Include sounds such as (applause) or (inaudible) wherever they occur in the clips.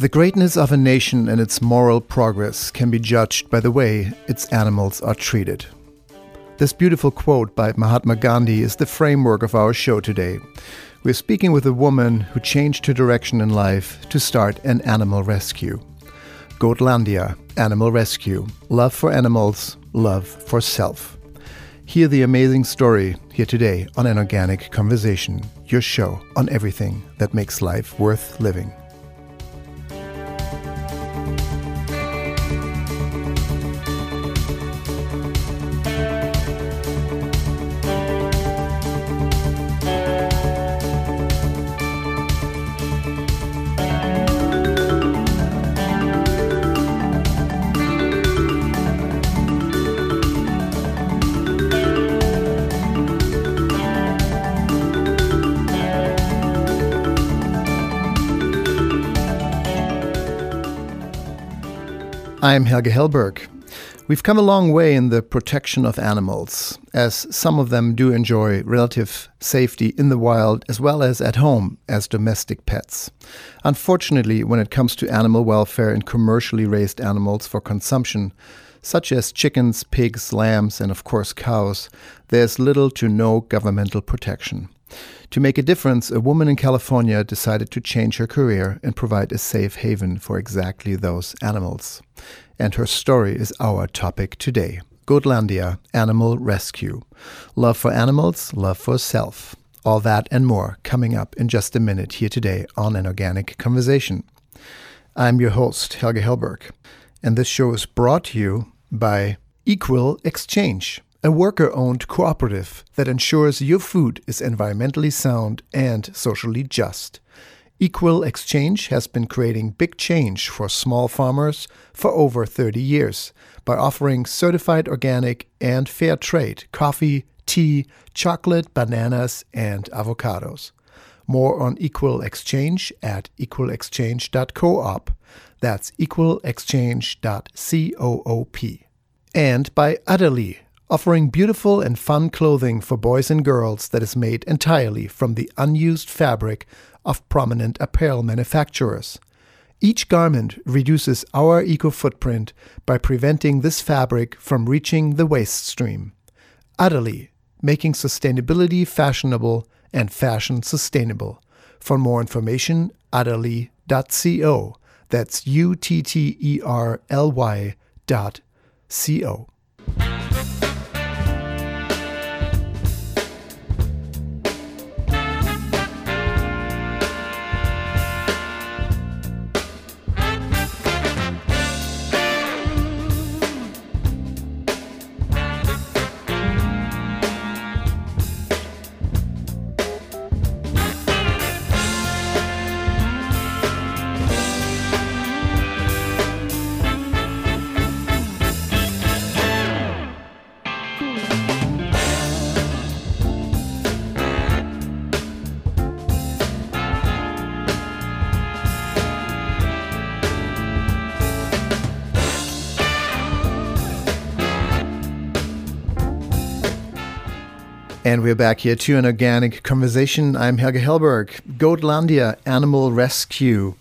The greatness of a nation and its moral progress can be judged by the way its animals are treated. This beautiful quote by Mahatma Gandhi is the framework of our show today. We're speaking with a woman who changed her direction in life to start an animal rescue. Goatlandia, Animal Rescue, love for animals, love for self. Hear the amazing story here today on An Organic Conversation, your show on everything that makes life worth living. I'm Helge Hellberg. We've come a long way in the protection of animals, as some of them do enjoy relative safety in the wild as well as at home as domestic pets. Unfortunately, when it comes to animal welfare and commercially raised animals for consumption, such as chickens, pigs, lambs, and of course cows, there's little to no governmental protection. To make a difference, a woman in California decided to change her career and provide a safe haven for exactly those animals. And her story is our topic today. Goatlandia Animal Rescue. Love for animals, love for self. All that and more coming up in just a minute here today on An Organic Conversation. I'm your host, Helge Hellberg, and this show is brought to you by Equal Exchange a worker owned cooperative that ensures your food is environmentally sound and socially just. Equal Exchange has been creating big change for small farmers for over 30 years by offering certified organic and fair trade coffee, tea, chocolate, bananas, and avocados. More on Equal Exchange at equalexchange.coop. That's equalexchange.coop. And by Utterly offering beautiful and fun clothing for boys and girls that is made entirely from the unused fabric of prominent apparel manufacturers. Each garment reduces our eco footprint by preventing this fabric from reaching the waste stream. Utterly, making sustainability fashionable and fashion sustainable. For more information, utterly.co. That's U T T E R L Y dot C O. And we're back here to an organic conversation. I'm Helge Hellberg. Goatlandia Animal Rescue.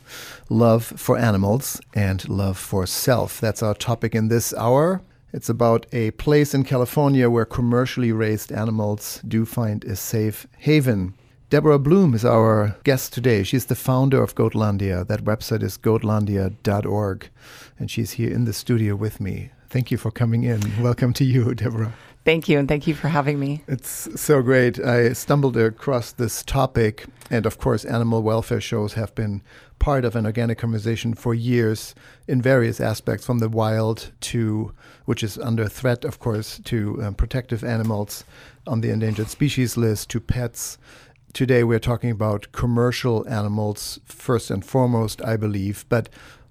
Love for animals and love for self. That's our topic in this hour. It's about a place in California where commercially raised animals do find a safe haven. Deborah Blum is our guest today. She's the founder of Goatlandia. That website is goatlandia.org. And she's here in the studio with me. Thank you for coming in. Welcome to you, Deborah. Thank you, and thank you for having me. It's so great. I stumbled across this topic, and of course, animal welfare shows have been part of an organic conversation for years in various aspects, from the wild to, which is under threat, of course, to um, protective animals on the endangered species list, to pets. Today, we're talking about commercial animals first and foremost, I believe, but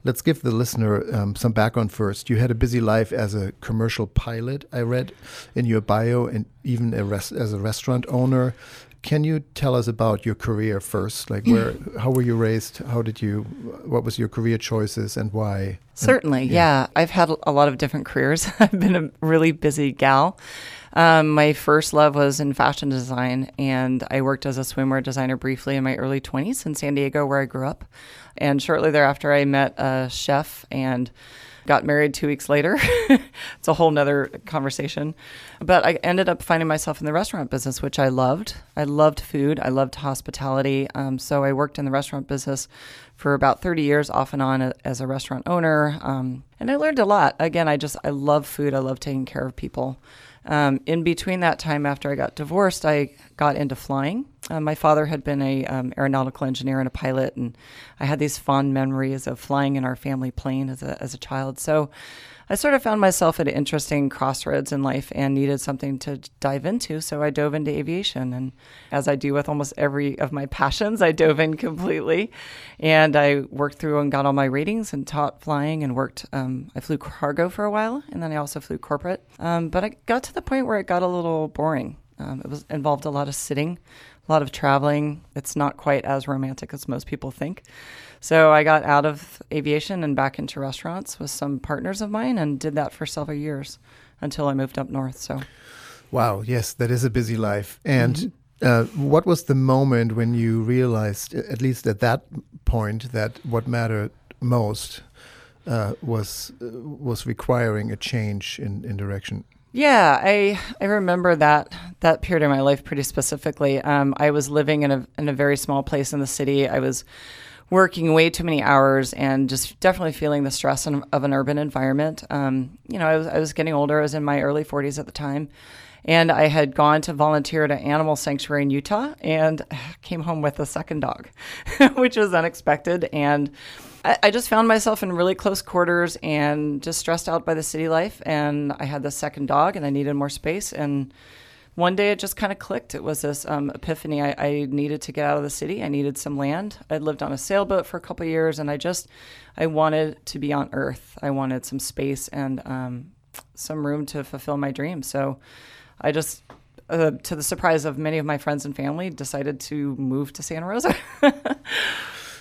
let's give the listener um, some background first. You had a busy life as a commercial pilot, I read in your bio, and even a as a restaurant owner. Can you tell us about your career first? Like, where, how were you raised? How did you, what was your career choices and why? Certainly, and, yeah. yeah. I've had a lot of different careers. (laughs) I've been a really busy gal. Um, my first love was in fashion design, and I worked as a swimwear designer briefly in my early 20s in San Diego, where I grew up. And shortly thereafter, I met a chef and got married two weeks later. (laughs) it's a whole nother conversation. But I ended up finding myself in the restaurant business, which I loved. I loved food, I loved hospitality. Um, so I worked in the restaurant business for about 30 years, off and on as a restaurant owner. Um, and I learned a lot. Again, I just, I love food, I love taking care of people. Um, in between that time, after I got divorced, I got into flying. Uh, my father had been a um, aeronautical engineer and a pilot, and I had these fond memories of flying in our family plane as a as a child. So I sort of found myself at an interesting crossroads in life and needed something to dive into. So I dove into aviation. And as I do with almost every of my (laughs) passions, I dove in completely. And I worked through and got all my ratings and taught flying and worked. Um, I flew cargo for a while and then I also flew corporate. Um, but I got to the point where it got a little boring. Um, it was involved a lot of sitting, a lot of traveling. It's not quite as romantic as most people think. So I got out of aviation and back into restaurants with some partners of mine and did that for several years until I moved up north. So, wow, yes, that is a busy life. And mm-hmm. uh, what was the moment when you realized, at least at that point, that what mattered most uh, was uh, was requiring a change in, in direction? Yeah, I I remember that that period of my life pretty specifically. Um, I was living in a in a very small place in the city. I was working way too many hours and just definitely feeling the stress of an urban environment. Um, you know, I was, I was getting older. I was in my early 40s at the time. And I had gone to volunteer at an animal sanctuary in Utah and came home with a second dog, (laughs) which was unexpected. And I, just found myself in really close quarters and just stressed out by the city life. And I had the second dog and I needed more space. And one day it just kind of clicked. It was this um, epiphany. I, I, needed to get out of the city. I needed some land. I'd lived on a sailboat for a couple years, and I just I wanted to be on Earth. I wanted some space and um, some room to fulfill my dreams. So I just, uh, to the surprise of many of my friends and family, decided to move to Santa Rosa. (laughs)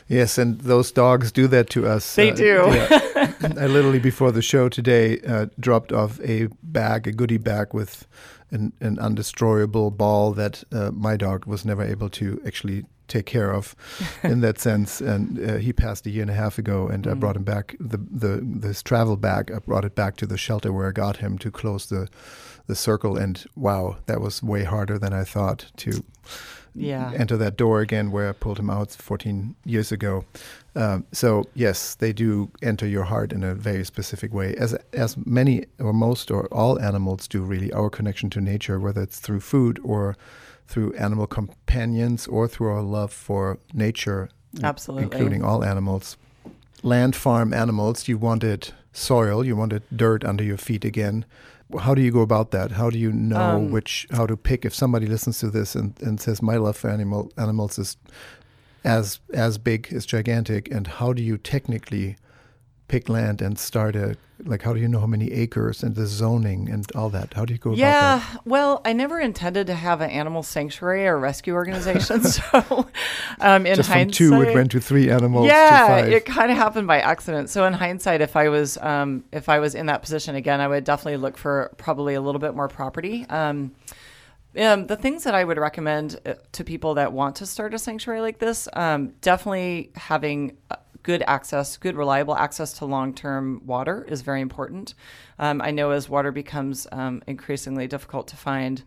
Yes, and those dogs do that to us. They uh, do. Yeah. (laughs) I literally before the show today uh, dropped off a bag, a goodie bag with an, an undestroyable ball that uh, my dog was never able to actually take care of (laughs) in that sense. And uh, he passed a year and a half ago, and mm. I brought him back the the this travel bag. I brought it back to the shelter where I got him to close the the circle. And wow, that was way harder than I thought to yeah. enter that door again where I pulled him out 14 years ago. Um, so yes, they do enter your heart in a very specific way, as as many or most or all animals do. Really, our connection to nature, whether it's through food or through animal companions or through our love for nature, absolutely, including all animals. Land farm animals, you wanted soil, you wanted dirt under your feet again how do you go about that? How do you know um, which how to pick if somebody listens to this and, and says my love for animal animals is as as big as gigantic and how do you technically pick land and start a like how do you know how many acres and the zoning and all that? How do you go yeah well i never intended to have an animal sanctuary or rescue organization (laughs) so um, in Just hindsight from two it went to three animals yeah it kind of happened by accident. So in hindsight if i was um, if i was in that position again i would definitely look for probably a little bit more property. Um, um, the things that I would recommend uh, to people that want to start a sanctuary like this, um, definitely having uh, good access, good reliable access to long term water is very important. Um, I know as water becomes um, increasingly difficult to find,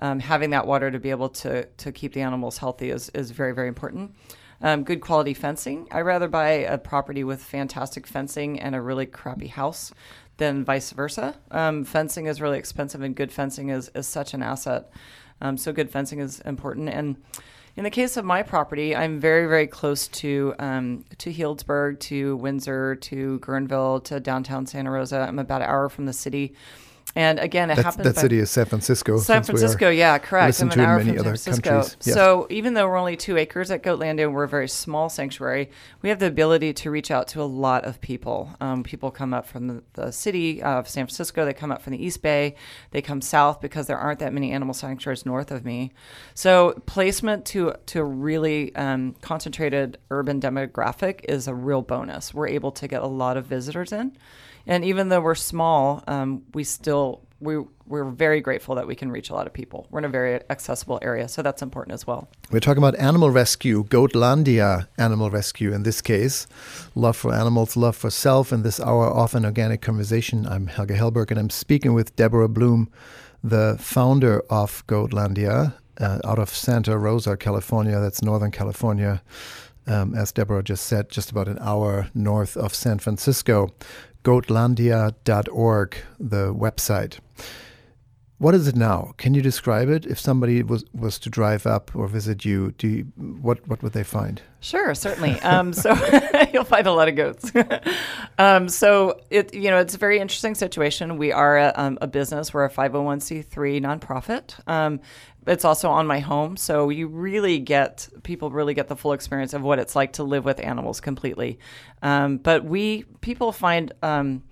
um, having that water to be able to, to keep the animals healthy is, is very, very important. Um, good quality fencing. I'd rather buy a property with fantastic fencing and a really crappy house than vice versa. Um, fencing is really expensive, and good fencing is, is such an asset. So, good fencing is important. And in the case of my property, I'm very, very close to um, to Healdsburg, to Windsor, to Guerneville, to downtown Santa Rosa. I'm about an hour from the city. And again, it That's, happens. that by- city is San Francisco. San since we are- Francisco, yeah, correct. I'm an in hour many from San other Francisco. countries, yes. So even though we're only two acres at Goatlandia and we're a very small sanctuary, we have the ability to reach out to a lot of people. Um, people come up from the, the city of San Francisco. They come up from the East Bay. They come south because there aren't that many animal sanctuaries north of me. So placement to to a really um, concentrated urban demographic is a real bonus. We're able to get a lot of visitors in. And even though we're small, um, we still we we're very grateful that we can reach a lot of people. We're in a very accessible area, so that's important as well. We're talking about animal rescue, Goatlandia animal rescue in this case. Love for animals, love for self. In this hour often organic conversation, I'm Helge Hellberg, and I'm speaking with Deborah Blum, the founder of Goatlandia uh, out of Santa Rosa, California. That's Northern California, um, as Deborah just said, just about an hour north of San Francisco. Goatlandia.org, the website. What is it now? Can you describe it? If somebody was, was to drive up or visit you, do you, what what would they find? Sure, certainly. Um, so (laughs) you'll find a lot of goats. (laughs) um, so it you know it's a very interesting situation. We are a, um, a business. We're a five hundred one c three nonprofit. It's also on my home, so you really get people really get the full experience of what it's like to live with animals completely. Um, but we people find. Um,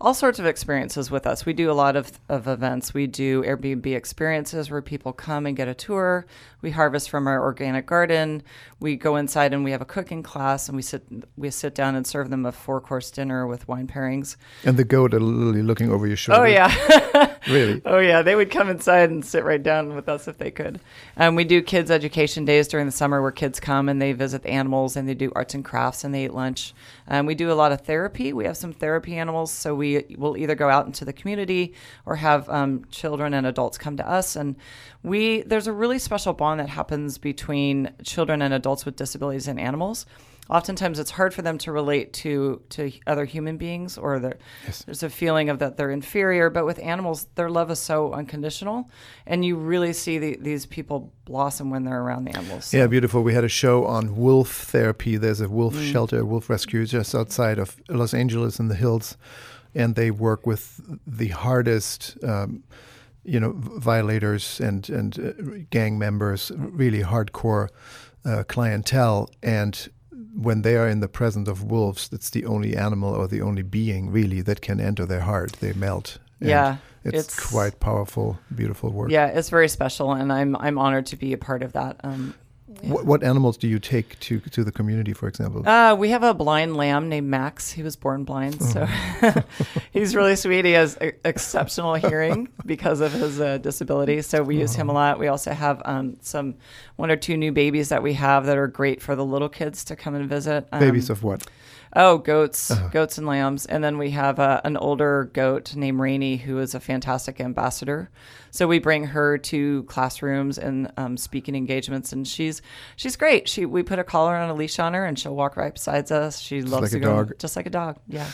all sorts of experiences with us. We do a lot of, of events. We do Airbnb experiences where people come and get a tour. We harvest from our organic garden. We go inside and we have a cooking class and we sit we sit down and serve them a four course dinner with wine pairings. And the goat are literally looking over your shoulder. Oh yeah. (laughs) really? Oh yeah, they would come inside and sit right down with us if they could. Um, we do kids education days during the summer where kids come and they visit the animals and they do arts and crafts and they eat lunch. Um, we do a lot of therapy. We have some therapy animals, so we will either go out into the community or have um, children and adults come to us. And we there's a really special bond that happens between children and adults with disabilities and animals oftentimes it's hard for them to relate to to other human beings or there- there's a feeling of that they're inferior but with animals their love is so unconditional and you really see the, these people blossom when they're around the animals Yeah, beautiful. We had a show on wolf therapy. There's a wolf Mm. shelter, wolf rescue just outside of Los Angeles in the hills, and they work with the hardest, um, you know, violators and and uh, gang members, really hardcore uh, clientele. And when they are in the presence of wolves, it's the only animal or the only being really that can enter their heart. They melt. Yeah, it's, it's- quite powerful, beautiful work. yeah it's very special and i'm i'm honored to be a part of that um, What, what animals do you take to to the community, for example? Uh, we have a blind lamb named Max. He was born blind, so (laughs) he's really sweet. He has e- exceptional hearing (laughs) because of his uh, disability, so we use him a lot. We also have um, some one or two new babies that we have that are great for the little kids to come and visit. Um, Babies of what? Oh, goats, goats and lambs. And then we have uh, an older goat named Rainy who is a fantastic ambassador. So we bring her to classrooms and um, speaking engagements, and she's she's great. She we put a collar and a leash on her, and she'll walk right beside us. She loves like to go dog. just like a dog. Yeah.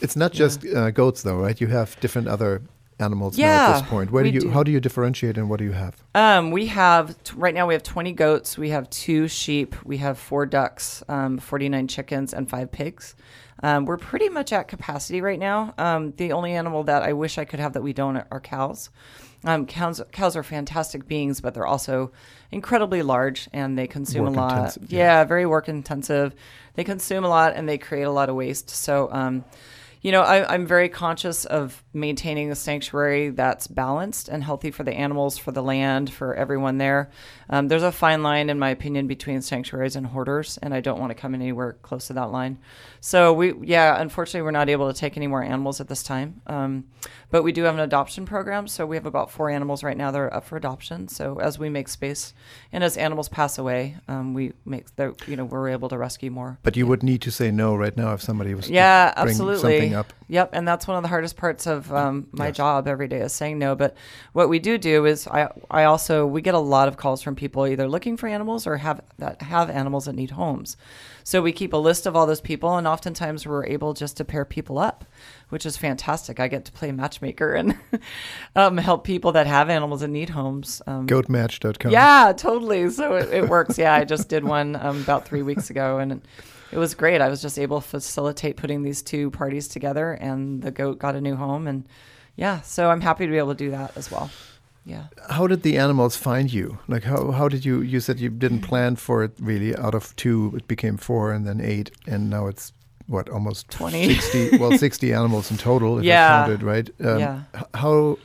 It's not just uh, goats, though, right? You have different other animals now at Yeah, this point. Where do you? do. How do you differentiate, and what do you have? Um, we have t- right now we have 20 goats, we have two sheep, we have four ducks, um, 49 chickens, and five pigs. Um, we're pretty much at capacity right now. Um, the only animal that I wish I could have that we don't are cows. Um, cows, cows are fantastic beings, but they're also incredibly large and they consume Work a lot. yeah. yeah, very work intensive. They consume a lot and they create a lot of waste. So, um, you know, I, I'm very conscious of maintaining a sanctuary that's balanced and healthy for the animals, for the land, for everyone there. Um, there's a fine line, in my opinion, between sanctuaries and hoarders, and I don't want to come anywhere close to that line. So we, yeah, unfortunately, we're not able to take any more animals at this time. Um, but we do have an adoption program, so we have about four animals right now that are up for adoption. So as we make space, and as animals pass away, um, we make the, you know, we're able to rescue more. But you would need to say no right now if somebody was Yeah, absolutely. Up. Yep, and that's one of the hardest parts of um, my Yes. job every day is saying no. But what we do do is I I also we get a lot of calls from people either looking for animals or have that have animals that need homes. So we keep a list of all those people, and oftentimes we're able just to pair people up, which is fantastic. I get to play matchmaker and (laughs) um, help people that have animals and need homes. Um, Goatmatch.com. yeah, totally. So it, it works. Yeah, I just did one um, about three weeks ago, and it was great. I was just able to facilitate putting these two parties together, and the goat got a new home, and yeah, so I'm happy to be able to do that as well. Yeah. How did the animals find you? Like how how did you you said you didn't plan for it really out of 2 it became 4 and then 8 and now it's what almost 20 60 well (laughs) 60 animals in total if Yeah. I counted, right? Um, Yeah. How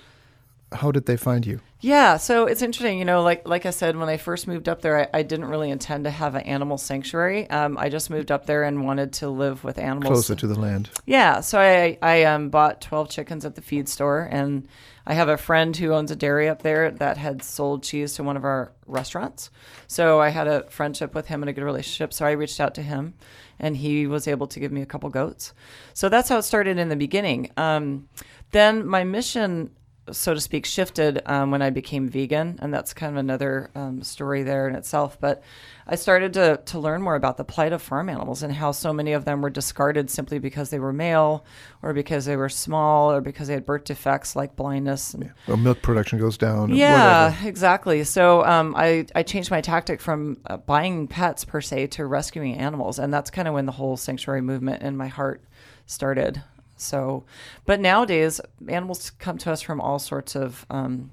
how did they find you? Yeah, so it's interesting. You know, like like I said, when I first moved up there, I, I didn't really intend to have an animal sanctuary. Um, I just moved up there and wanted to live with animals Closer to the land. Yeah, so I I um, bought twelve chickens at the feed store, and I have a friend who owns a dairy up there that had sold cheese to one of our restaurants. So I had a friendship with him and a good relationship. So I reached out to him, and he was able to give me a couple goats. So that's how it started in the beginning. Um, then my mission so to speak, shifted um, when I became vegan, and that's kind of another um, story there in itself. But I started to to learn more about the plight of farm animals and how so many of them were discarded simply because they were male, or because they were small, or because they had birth defects like blindness. And, Or milk production goes down. yeah, whatever. exactly. So um, I, I changed my tactic from uh, buying pets per se to rescuing animals. And that's kind of when the whole sanctuary movement in my heart started. So, but nowadays, animals come to us from all sorts of um,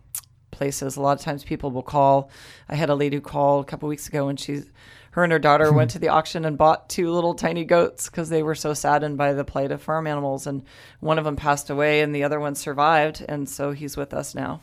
places. A lot of times people will call. I had a lady who called a couple weeks ago and she's. Her and her daughter went to the auction and bought two little tiny goats because they were so saddened by the plight of farm animals. And one of them passed away and the other one survived. And so he's with us now.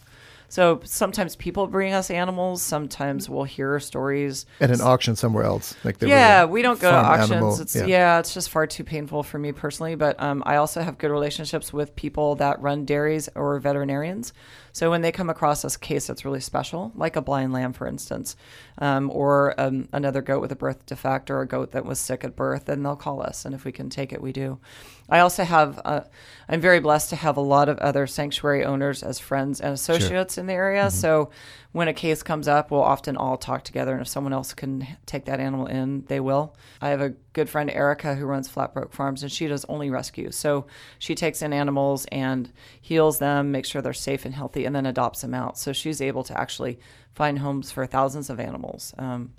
So sometimes people bring us animals. Sometimes we'll hear stories. At an auction somewhere else. Like yeah, we don't go to auctions. animal- It's yeah. it's just far too painful for me personally. But um, I also have good relationships with people that run dairies or veterinarians. So when they come across a case that's really special, like a blind lamb, for instance, um, or um, another goat with a birth defect or a goat that was sick at birth, then they'll call us, and if we can take it, we do. I also have. Uh, I'm very blessed to have a lot of other sanctuary owners as friends and associates in the area. So when a case comes up, we'll often all talk together, and if someone else can take that animal in, they will. I have a good friend, Erica, who runs Flatbroke Farms, and she does only rescue. So she takes in animals and heals them, makes sure they're safe and healthy, and then adopts them out. So she's able to actually find homes for thousands of animals. Um,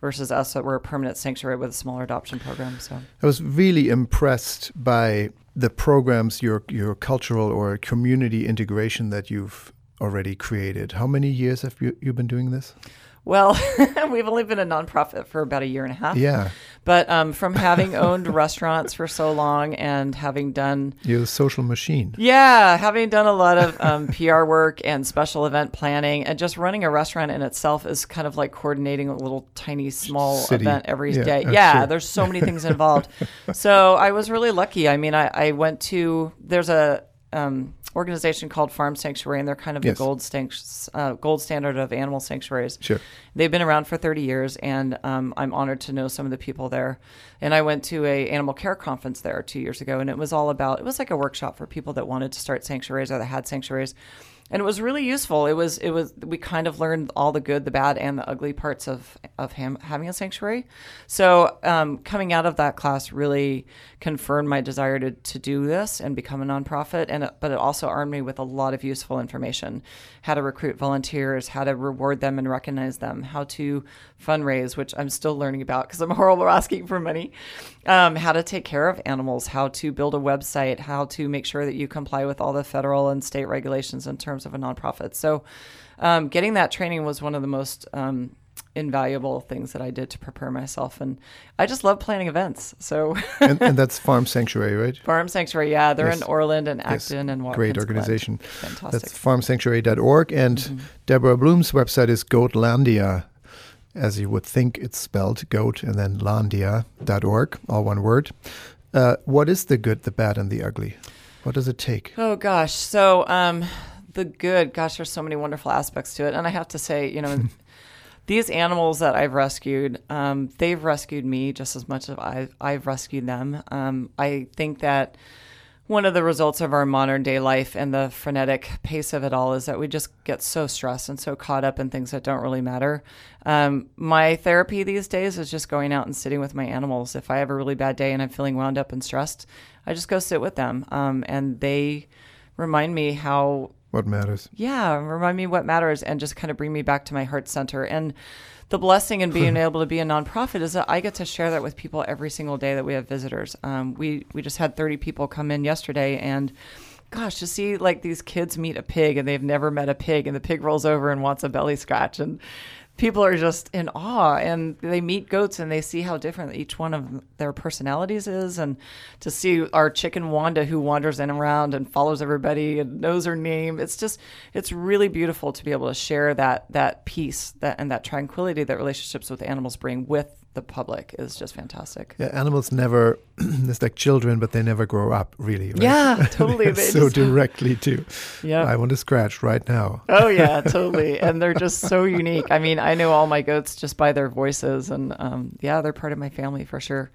versus us that we're a permanent sanctuary with a smaller adoption program. So I was really impressed by the programs, your your cultural or community integration that you've already created. How many years have you, you been doing this? Well, (laughs) we've only been a nonprofit for about a year and a half. Yeah, But um, from having (laughs) owned restaurants for so long and having done, you're a social machine. yeah, having done a lot of um, (laughs) PR work and special event planning, and just running a restaurant in itself is kind of like coordinating a little tiny small City. event every Yeah, day. uh, yeah, sure. there's so many things involved. so I was really lucky. I mean, I, I went to there's a um, organization called Farm Sanctuary, and they're kind of Yes. the gold, uh, gold standard of animal sanctuaries. Sure. They've been around for 30 years, and um, I'm honored to know some of the people there. And I went to a animal care conference there two years ago, and it was all about. It was like a workshop for people that wanted to start sanctuaries or that had sanctuaries, and it was really useful. It was it was we kind of learned all the good, the bad, and the ugly parts of of having a sanctuary. So um, coming out of that class really confirmed my desire to to do this and become a nonprofit, and but it also armed me with a lot of useful information: how to recruit volunteers, how to reward them and recognize them, how to fundraise, which I'm still learning about because I'm (laughs) horrible asking for money, um, how to take care of animals, how to build a website, how to make sure that you comply with all the federal and state regulations in terms of a nonprofit. So, um, getting that training was one of the most um, invaluable things that I did to prepare myself, and I just love planning events. So, and, and (laughs) that's Farm Sanctuary, right? Farm Sanctuary, yeah, they're Yes. in Orland and Yes. Acton and Watkins Great organization. Fantastic. That's farmsanctuary.org. And Mm-hmm. Deborah Blum's website is Goatlandia, as you would think it's spelled, goat and then landia.org, all one word. Uh, what is the good, the bad, and the ugly? What does it take? Oh gosh. So um the good, gosh, there's so many wonderful aspects to it. And I have to say, you know, (laughs) these animals that I've rescued, um, they've rescued me just as much as I've, I've rescued them. Um, I think that one of the results of our modern day life and the frenetic pace of it all is that we just get so stressed and so caught up in things that don't really matter. Um, my therapy these days is just going out and sitting with my animals. If I have a really bad day and I'm feeling wound up and stressed, I just go sit with them. Um, and they remind me how What matters? yeah, remind me what matters and just kind of bring me back to my heart center. And the blessing in being (laughs) able to be a nonprofit is that I get to share that with people every single day that we have visitors. Um, we we just had 30 people come in yesterday, and gosh, to see like these kids meet a pig and they've never met a pig, and the pig rolls over and wants a belly scratch, and people are just in awe and they meet goats and they see how different each one of their personalities is and to see our chicken wanda who wanders in and around and follows everybody and knows her name it's just it's really beautiful to be able to share that that peace that and that tranquility that relationships with animals bring with the public is just fantastic. Yeah, animals never, (clears throat) it's like children, but they never grow up, really. Right? Yeah, (laughs) totally. (laughs) so directly, too. Yeah. I want to scratch right now. oh, yeah, (laughs) totally. And they're just so unique. I mean, I know all my goats just by their voices. And um, yeah, they're part of my family for sure.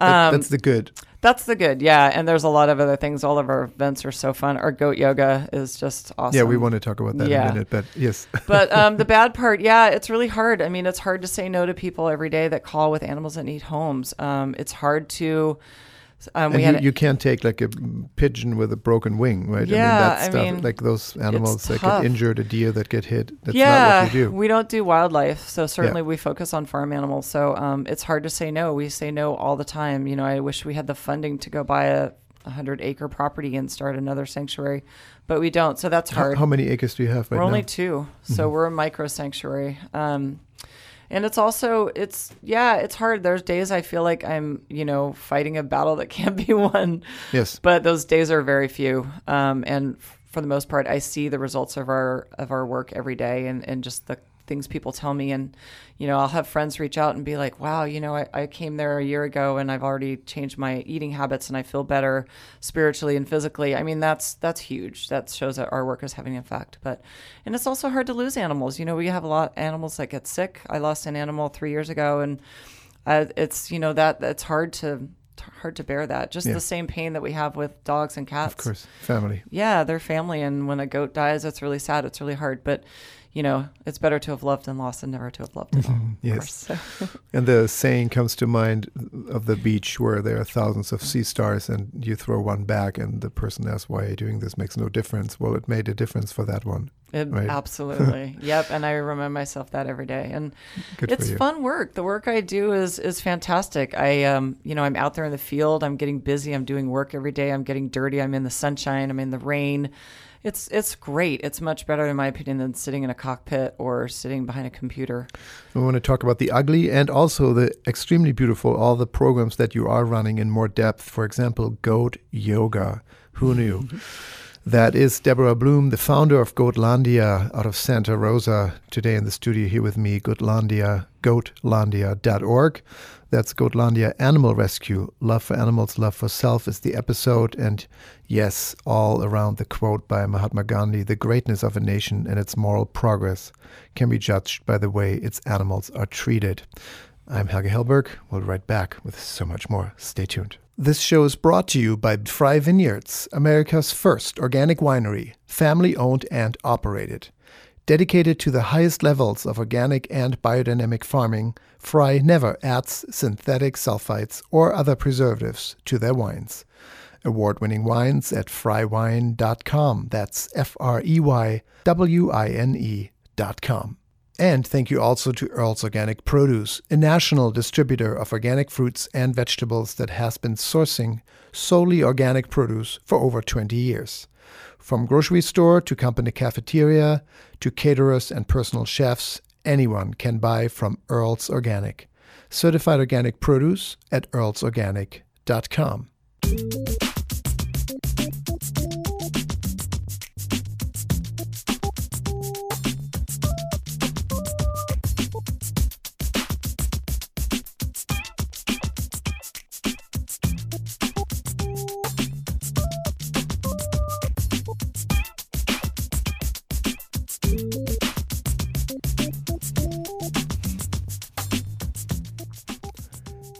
Um, that's the good. That's the good, yeah. And there's a lot of other things. All of our events are so fun. Our goat yoga is just awesome. Yeah, we want to talk about that yeah. in a minute, but yes. (laughs) but um, the bad part, yeah, it's really hard. I mean, it's hard to say no to people every day that call with animals that need homes. Um, it's hard to um, and you, you, can't take like a pigeon with a broken wing, right? Yeah, I mean, that stuff, I mean, like those animals that get injured, a deer that get hit. That's yeah, not what you do. We don't do wildlife, so certainly yeah. we focus on farm animals. So um, it's hard to say no. We say no all the time. You know, I wish we had the funding to go buy a 100 acre property and start another sanctuary, but we don't. So that's hard. How, how many acres do you have right We're now? only two. So mm-hmm. we're a micro sanctuary. Um, and it's also it's yeah it's hard. There's days i feel like i'm you know fighting a battle that (laughs) can't be won. Yes. But those days are very few. Um, and for the most part i see the results of our of our work every day and and just the things people tell me and you know i'll have friends reach out and be like wow you know I, I, came there a year ago and i've already changed my eating habits and i feel better spiritually and physically i mean that's that's huge that shows that our work is having an effect but and it's also hard to lose animals you know we have a lot of animals that get sick i lost an animal three years ago and uh, it's you know that it's hard to hard to bear that. Just yeah. the same pain that we have with dogs and cats. Of course, family. Yeah, they're family, and when a goat dies, it's really sad. It's really hard, but you know, it's better to have loved and lost than never to have loved at all. yes. (laughs) and the saying comes to mind of the beach where there are thousands of sea stars and you throw one back and the person asks, why are you doing this? Makes no difference. Well, it made a difference for that one. It, right? Absolutely. (laughs) yep. And I remind myself that every day. And Good it's fun work. The work I do is, is fantastic. I, um, you know, I'm out there in the field. I'm getting busy. I'm doing work every day. I'm getting dirty. I'm in the sunshine. I'm in the rain it's it's great. It's much better, in my opinion, than sitting in a cockpit or sitting behind a computer. We want to talk about the ugly and also the extremely beautiful. All the programs that you are running in more depth. For example, Goat Yoga. Who knew? Mm-hmm. That is Deborah Blum, the founder of Goatlandia out of Santa Rosa, today in the studio here with me, Goatlandia, goatlandia.org. That's Goatlandia Animal Rescue. Love for animals, love for self is the episode. And yes, all around the quote by Mahatma Gandhi the greatness of a nation and its moral progress can be judged by the way its animals are treated. I'm Helge Hellberg. We'll be right back with so much more. Stay tuned. This show is brought to you by Frey Vineyards, America's first organic winery, family owned and operated. Dedicated to the highest levels of organic and biodynamic farming, Frey never adds synthetic sulfites or other preservatives to their wines. Award winning wines at freywine.com. That's F R E Y W I N E.com. And thank you also to Earl's Organic Produce, a national distributor of organic fruits and vegetables that has been sourcing solely organic produce for over 20 years. From grocery store to company cafeteria to caterers and personal chefs, anyone can buy from Earl's Organic. Certified organic produce at earlsorganic.com.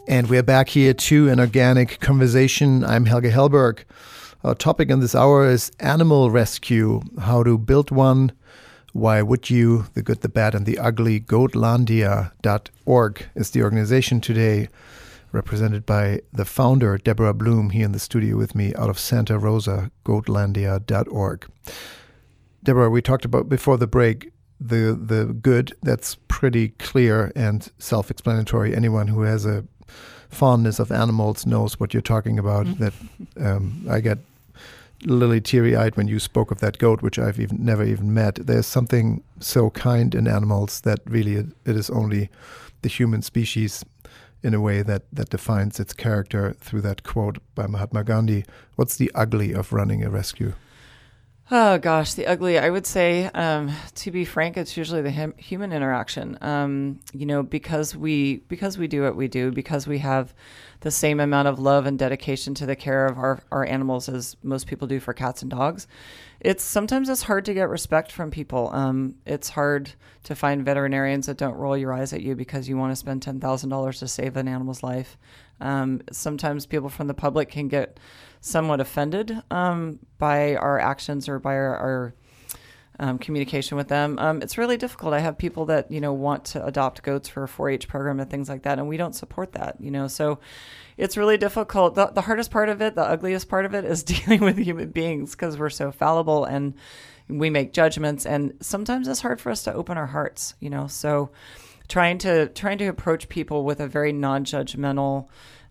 And we're back here to an organic conversation. I'm Helge Hellberg. Our topic in this hour is animal rescue how to build one. Why would you? The good, the bad, and the ugly. Goatlandia.org is the organization today, represented by the founder, Deborah Blum, here in the studio with me out of Santa Rosa, goatlandia.org. Deborah, we talked about before the break the the good that's pretty clear and self-explanatory anyone who has a fondness of animals knows what you're talking about. Mm-hmm. That um, I get literally teary eyed when you spoke of that goat, which I've even never even met. There's something so kind in animals that really it, it is only the human species in a way that, that defines its character through that quote by Mahatma Gandhi. What's the ugly of running a rescue? Oh gosh, the ugly. I would say, um, to be frank, it's usually the hum- human interaction. Um, you know, because we because we do what we do, because we have the same amount of love and dedication to the care of our, our animals as most people do for cats and dogs. It's sometimes it's hard to get respect from people. Um, it's hard to find veterinarians that don't roll your eyes at you because you want to spend ten thousand dollars to save an animal's life. Um, sometimes people from the public can get somewhat offended um, by our actions or by our, our um, communication with them. Um, it's really difficult. I have people that you know want to adopt goats for a 4-H program and things like that, and we don't support that. You know, so it's really difficult. The, the hardest part of it, the ugliest part of it, is (laughs) dealing with human beings because we're so fallible and we make judgments, and sometimes it's hard for us to open our hearts. You know, so trying to trying to approach people with a very non-judgmental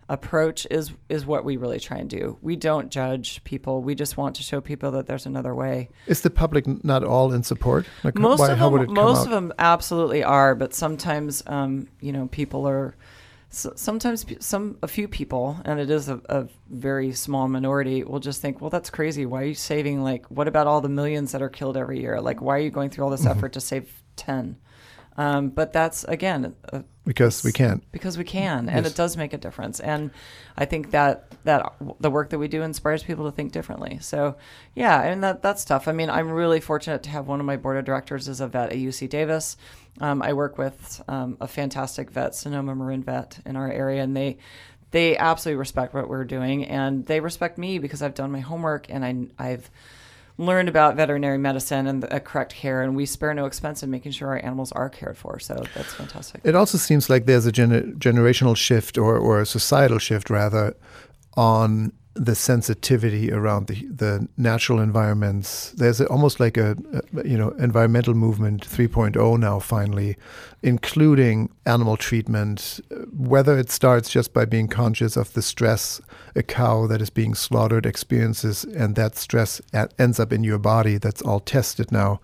approach is is what we really try and do. We don't judge people. We just want to show people that there's another way. Is the public not all in support? Like, most why, of them, most of them absolutely are, but sometimes, um, you know, people are. So sometimes some a few people, and it is a, a very small minority, will just think, "Well, that's crazy. Why are you saving? Like, what about all the millions that are killed every year? Like, why are you going through all this mm-hmm. effort to save ten? Um, but that's again because we can because we can, and yes. it does make a difference. And I think that that the work that we do inspires people to think differently. So yeah, and that that's tough. I mean, I'm really fortunate to have one of my board of directors is a vet at UC Davis. Um, I work with um, a fantastic vet, Sonoma Marin Vet, in our area, and they they absolutely respect what we're doing, and they respect me because I've done my homework and I I've learned about veterinary medicine and the uh, correct care, and we spare no expense in making sure our animals are cared for. So that's fantastic. It also seems like there's a gener- generational shift, or, or a societal shift rather, on the sensitivity around the the natural environments. There's almost like a, a, you know environmental movement 3.0 now finally, including animal treatment. Whether it starts just by being conscious of the stress a cow that is being slaughtered experiences, and that stress ends up in your body. That's all tested now,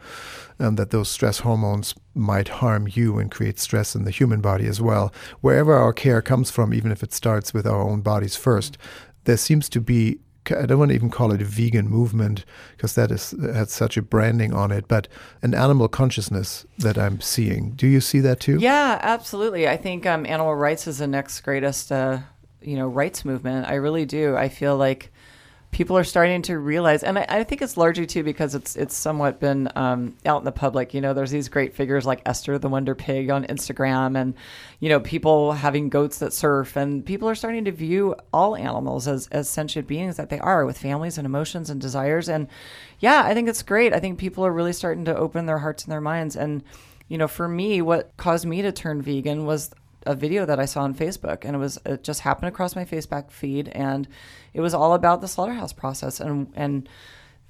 and that those stress hormones might harm you and create stress in the human body as well. Wherever our care comes from, even if it starts with our own bodies first, there seems to be I don't want to even call it a vegan movement because that is has such a branding on it, but an animal consciousness that I'm seeing. Do you see that too? Yeah, absolutely. I think um, animal rights is the next greatest, uh, you know, rights movement. I really do. I feel like people are starting to realize, and I, I, think it's largely too because it's it's somewhat been um, out in the public. You know, there's these great figures like Esther the Wonder Pig on Instagram, and you know, people having goats that surf, and people are starting to view all animals as as sentient beings that they are, with families and emotions and desires. And yeah, I think it's great. I think people are really starting to open their hearts and their minds. And you know, for me, what caused me to turn vegan was a video that I saw on Facebook, and it was it just happened across my Facebook feed, and it was all about the slaughterhouse process and and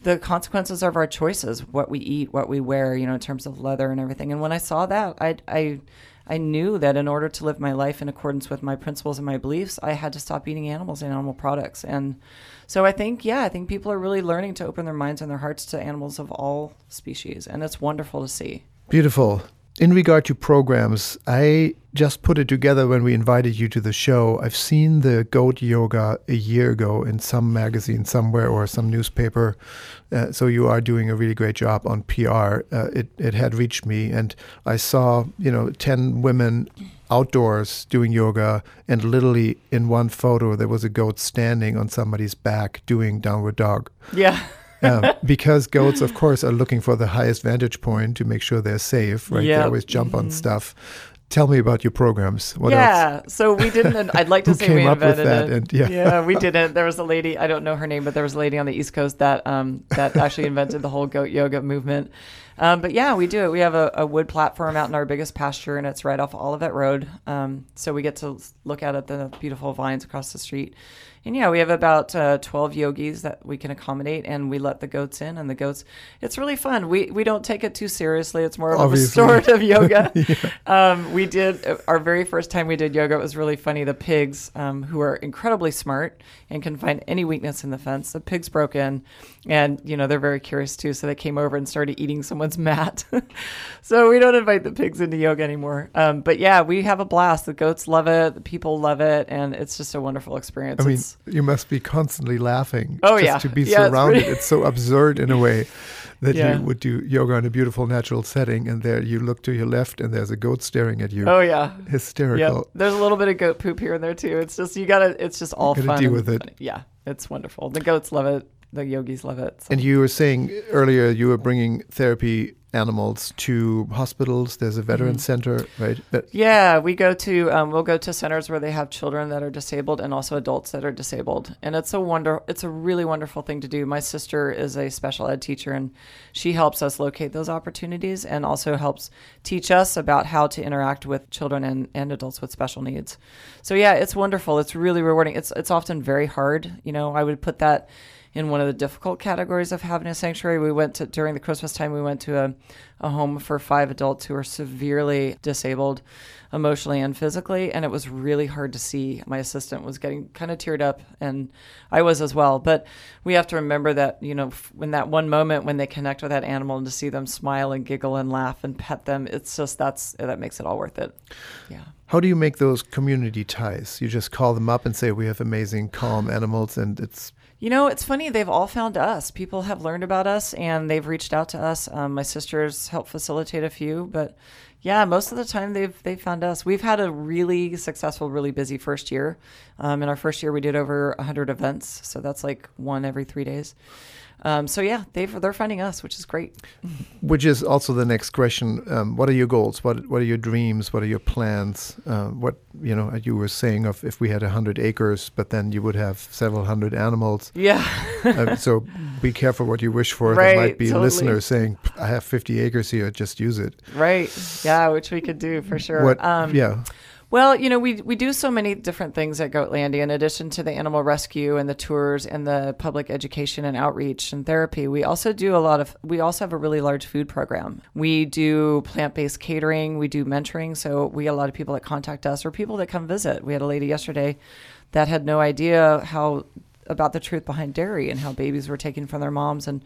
the consequences of our choices, what we eat, what we wear, you know, in terms of leather and everything. And when I saw that, I I I knew that in order to live my life in accordance with my principles and my beliefs, I had to stop eating animals and animal products. And so I think, yeah, I think people are really learning to open their minds and their hearts to animals of all species, and it's wonderful to see. Beautiful in regard to programs, I just put it together when we invited you to the show. I've seen the goat yoga a year ago in some magazine somewhere or some newspaper. Uh, so you are doing a really great job on PR. Uh, it it had reached me, and I saw you know ten women outdoors doing yoga, and literally in one photo there was a goat standing on somebody's back doing downward dog. Yeah. (laughs) um, because goats, of course, are looking for the highest vantage point to make sure they're safe, right? Yep. They always jump mm-hmm. on stuff. Tell me about your programs. What yeah, else? so we didn't. I'd like to say we invented it. And, yeah. yeah, we (laughs) didn't. There was a lady. I don't know her name, but there was a lady on the East Coast that um, that (laughs) actually invented the whole goat yoga movement. Um, but yeah, we do it. We have a, a, wood platform out in our biggest pasture, and it's right off Olivet Road. Um, so we get to look out at the beautiful vines across the street. And yeah, we have about uh, 12 yogis that we can accommodate, and we let the goats in. And the goats, it's really fun. We we don't take it too seriously. It's more of Obviously. a restorative (laughs) yoga. yeah. um, we did our very first time we did yoga. It was really funny. The pigs, um, who are incredibly smart and can find any weakness in the fence, the pigs broke in, and you know they're very curious too. So they came over and started eating someone's mat. (laughs) so we don't invite the pigs into yoga anymore. Um, but yeah, we have a blast. The goats love it. The people love it, and it's just a wonderful experience. I mean, it's, you must be constantly laughing. Oh just yeah, to be yeah, surrounded. It's, it's, so absurd in a way (laughs) that yeah. you would do yoga in a beautiful natural setting, and there you look to your left, and there's a goat staring at you. Oh yeah, hysterical. Yep. There's a little bit of goat poop here and there too. It's just you gotta. It's just all you fun. Deal with it. Funny. Yeah, it's wonderful. The goats love it. The yogis love it. So. And you were saying earlier you were bringing therapy animals to hospitals. There's a veteran mm-hmm. center, right? That- yeah, we go to um, we'll go to centers where they have children that are disabled and also adults that are disabled, and it's a wonder. It's a really wonderful thing to do. My sister is a special ed teacher, and she helps us locate those opportunities and also helps teach us about how to interact with children and, and adults with special needs. So yeah, it's wonderful. It's really rewarding. It's it's often very hard. You know, I would put that in one of the difficult categories of having a sanctuary. We went to during the Christmas time. We went to a, a home for five adults who are severely disabled, emotionally and physically, and it was really hard to see. My assistant was getting kind of teared up, and I was as well. But we have to remember that you know when that one moment when they connect with that animal and to see them smile and giggle and laugh and pet them, it's just that's that makes it all worth it. Yeah. How do you make those community ties? You just call them up and say, "We have amazing, calm animals," and it's you know, it's funny. They've all found us. People have learned about us and they've reached out to us. Um, my sisters helped facilitate a few, but yeah, most of the time they've they found us. We've had a really successful, really busy first year. Um, in our first year, we did over 100 events, so that's like one every three days. Um, so yeah, they they're finding us, which is great. (laughs) Which is also the next question. Um, what are your goals? What what are your dreams? What are your plans? Uh, what you know, you were saying of if we had hundred acres, but then you would have several hundred animals. Yeah. uh, so be careful what you wish for. Right, there might be totally. listeners saying, "I have fifty acres here. Just use it." Right. Yeah, which we could do for sure. What? Um, yeah. Well, you know, we we do so many different things at Goatlandia. In addition to the animal rescue and the tours and the public education and outreach and therapy, we also do a lot of. We also have a really large food program. We do plant based catering. We do mentoring. So we get a lot of people that contact us or people that come visit. We had a lady yesterday that had no idea how about the truth behind dairy and how babies were taken from their moms and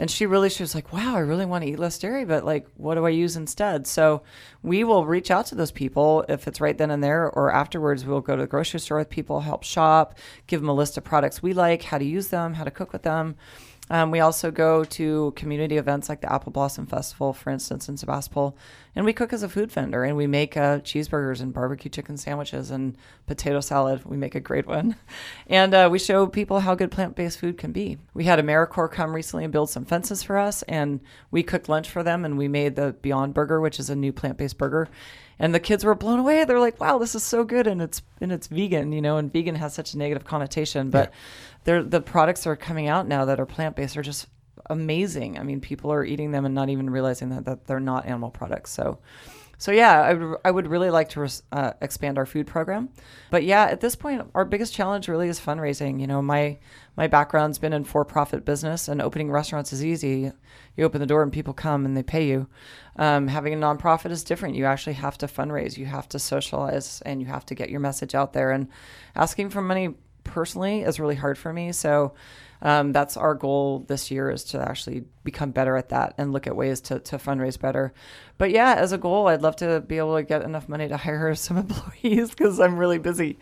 and she really she was like wow i really want to eat less dairy but like what do i use instead? So we will reach out to those people if it's right then and there or afterwards we'll go to the grocery store with people help shop give them a list of products we like how to use them how to cook with them um, we also go to community events like the Apple Blossom Festival, for instance, in Sebastopol, and we cook as a food vendor and we make uh, cheeseburgers and barbecue chicken sandwiches and potato salad. We make a great one. (laughs) And uh, we show people how good plant based food can be. We had AmeriCorps come recently and build some fences for us, and we cooked lunch for them and we made the Beyond Burger, which is a new plant based burger and the kids were blown away. They're like, "Wow, this is so good!" And it's and it's vegan, you know. And vegan has such a negative connotation, but yeah. They're the products are coming out now that are plant based are just amazing. I mean, people are eating them and not even realizing that that they're not animal products. So. So yeah, I would, I would really like to uh, expand our food program, but yeah, at this point, our biggest challenge really is fundraising. You know, my my background's been in for-profit business, and opening restaurants is easy. You open the door and people come and they pay you. Um, having a nonprofit is different. You actually have to fundraise, you have to socialize, and you have to get your message out there. And asking for money personally is really hard for me. So um, that's our goal this year is to actually become better at that and look at ways to, to fundraise better. But yeah, as a goal, I'd love to be able to get enough money to (laughs) hire some employees because I'm really busy.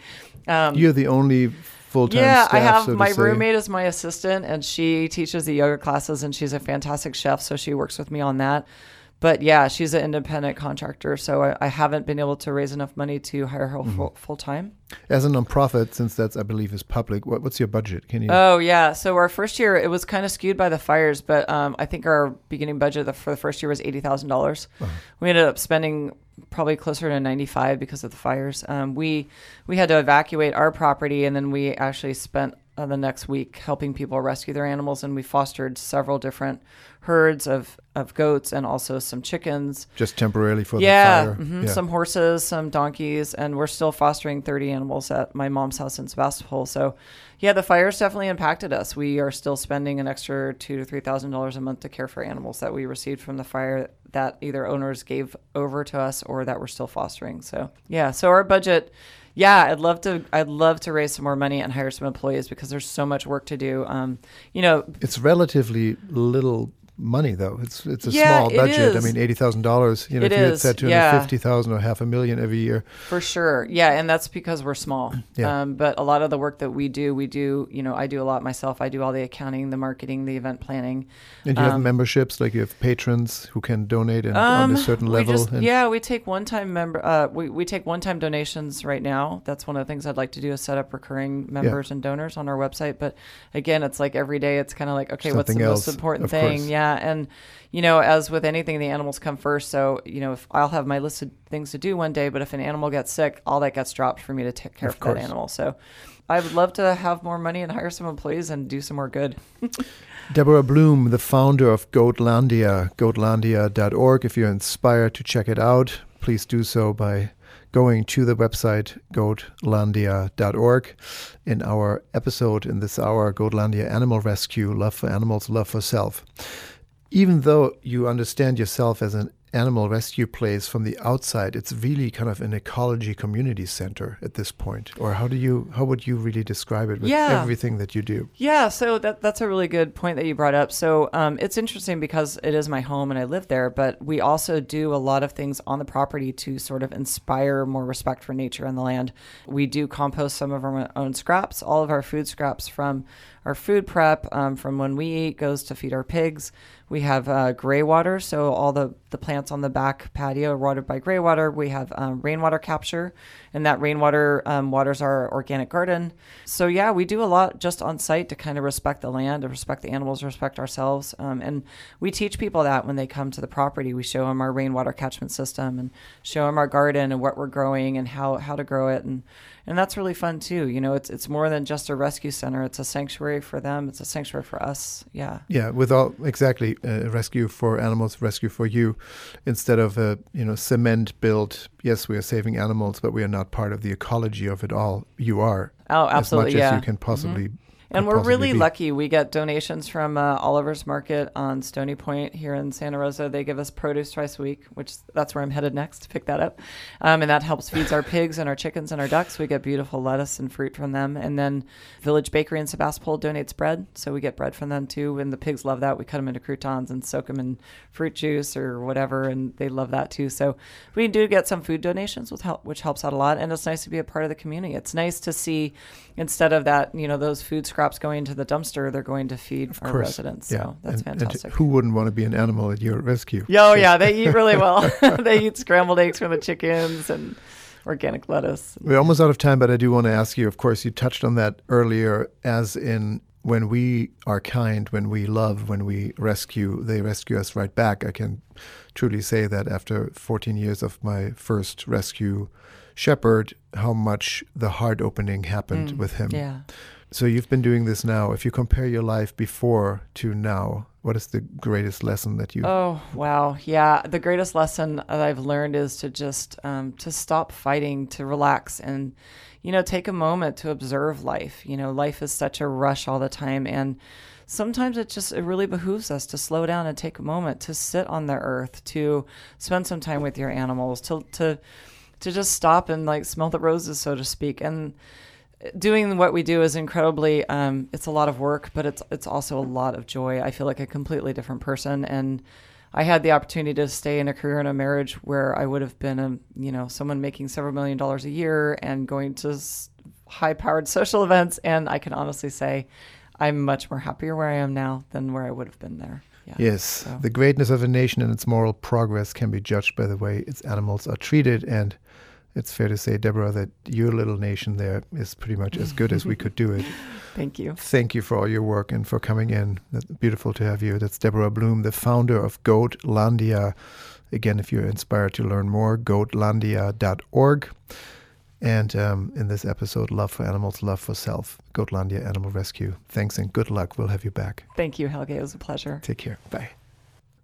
Um, You're the only full-time yeah staff, i have so my roommate is my assistant and she teaches the yoga classes and she's a fantastic chef so she works with me on that but yeah, she's an independent contractor, so I, I, haven't been able to raise enough money to hire her mm-hmm. full, full time. As a nonprofit, since that's I believe is public, what, what's your budget? Can you? Oh yeah, so our first year it was kind of skewed by the fires, but um, I think our beginning budget for the first year was eighty thousand uh-huh. dollars. We ended up spending probably closer to ninety five because of the fires. Um, we we had to evacuate our property, and then we actually spent uh, the next week helping people rescue their animals, and we fostered several different herds of, of goats and also some chickens. Just temporarily for yeah, the fire. mhm, some horses, some donkeys, and we're still fostering 30 animals at my mom's house in Sebastopol. So, yeah, the fires definitely impacted us. We are still spending an extra two to three thousand dollars a month to care for animals that we received from the fire that either owners gave over to us or that we're still fostering. So, yeah, so our budget. Yeah, I'd love to. I'd love to raise some more money and hire some employees because there's so much work to do. Um, you know, It's relatively little money, though. It's it's a Yeah, small it budget. I mean, eighty thousand dollars. You know, It if you had said two yeah. hundred fifty thousand or half a million every year, For sure. Yeah. And that's because we're small. Yeah. Um, but a lot of the work that we do, we do, you know, I do a lot myself. I do all the accounting, the marketing, the event planning. and you have Um, memberships, like you have patrons who can donate and on a certain Um, we level. just- yeah, we take one time member. Uh, we we take one time donations right now. That's one of the things I'd like to do is set up recurring members and donors on our website. But again, it's like every day. It's kind of like okay, what's the else, most important thing? course. Yeah, and you know, as with anything, the animals come first. So you know, if I'll have my list of things to do one day, but if an animal gets sick, all that gets dropped for me to take care Of of, that animal. So. I would love to have more money and hire some employees and do some more good. (laughs) Deborah Blum, the founder of Goatlandia, goatlandia.org. If you're inspired to check it out, please do so by going to the website goatlandia.org. In our episode in this hour, Goatlandia Animal Rescue Love for Animals, Love for Self. Even though you understand yourself as an animal rescue place from the outside, it's really kind of an ecology community center at this point. Or how do you how would you really describe it with Yeah. everything that you do? Yeah, so that that's a really good point that you brought up. So um, it's interesting because it is my home and I live there, but we also do a lot of things on the property to sort of inspire more respect for nature and the land. We do compost some of our own scraps. All of our food scraps from our food prep, um, from when we eat, goes to feed our pigs. We have uh, gray water, so all the, the plants on the back patio are watered by gray water. We have um, rainwater capture, and that rainwater um, waters our organic garden. So, yeah, we do a lot just on site to kind of respect the land, to respect the animals, respect ourselves. Um, and we teach people that when they come to the property. We show them our rainwater catchment system and show them our garden and what we're growing and how, how to grow it. And, and that's really fun too. You know, it's, it's more than just a rescue center, it's a sanctuary for them, it's a sanctuary for us. Yeah. Yeah, with all exactly uh, rescue for animals, rescue for you, instead of a you know cement built. Yes, we are saving animals, but we are not part of the ecology of it all. You are Oh, absolutely. as much yeah. as you can possibly. And we're really be. lucky. We get donations from uh, Oliver's Market on Stony Point here in Santa Rosa. They give us produce twice a week, which that's where I'm headed next to pick that up. Um, and that helps feeds our pigs and our chickens and our ducks. We get beautiful lettuce and fruit from them. And then Village Bakery in Sebastopol donates bread, so we get bread from them too. And the pigs love that. We cut them into croutons and soak them in fruit juice or whatever, and they love that too. So we do get some food donations, with help, which helps out a lot. And it's nice to be a part of the community. It's nice to see instead of that, you know, those food scraps going to the dumpster, they're going to feed Of our course, residents. yeah. So that's and, and fantastic. who wouldn't want to be an animal at your rescue? Oh yeah, they eat really well. (laughs) (laughs) they eat scrambled eggs from the chickens and organic lettuce. We're almost out of time, but I do want to ask you. Of course, you touched on that earlier, as in when we are kind, when we love, when we rescue, they rescue us right back. I can truly say that after 14 years of my first rescue shepherd, how much the heart opening happened with him. Mm, Yeah. So you've been doing this now. If you compare your life before to now, what is the greatest lesson that you? Oh wow, yeah. The greatest lesson that I've learned is to just um, to stop fighting, to relax, and you know take a moment to observe life. You know, life is such a rush all the time, and sometimes it just it really behooves us to slow down and take a moment to sit on the earth, to spend some time with your animals, to to to just stop and like smell the roses, so to speak, and doing what we do is incredibly um, it's a lot of work but it's it's also a lot of joy i feel like a completely different person and i had the opportunity to stay in a career and a marriage where i would have been a you know someone making several million dollars a year and going to high powered (laughs) social events and i can honestly say i'm much more happier where i am now than where i would have been there yeah. Yes, So- the greatness of a nation and its moral progress can be judged by the way its animals are treated. And it's fair to say, Deborah, that your little nation there is pretty much as good as we could do it. (laughs) thank you Thank you for all your work and for coming in. That's beautiful to have you. That's Deborah Blum, the founder of Goatlandia. Again, if you're inspired to learn more, goatlandia.org. And um, in this episode, Love for Animals, Love for Self, Goatlandia Animal Rescue. Thanks and good luck. We'll have you back. Thank you, Helge. It was a pleasure. Take care. Bye.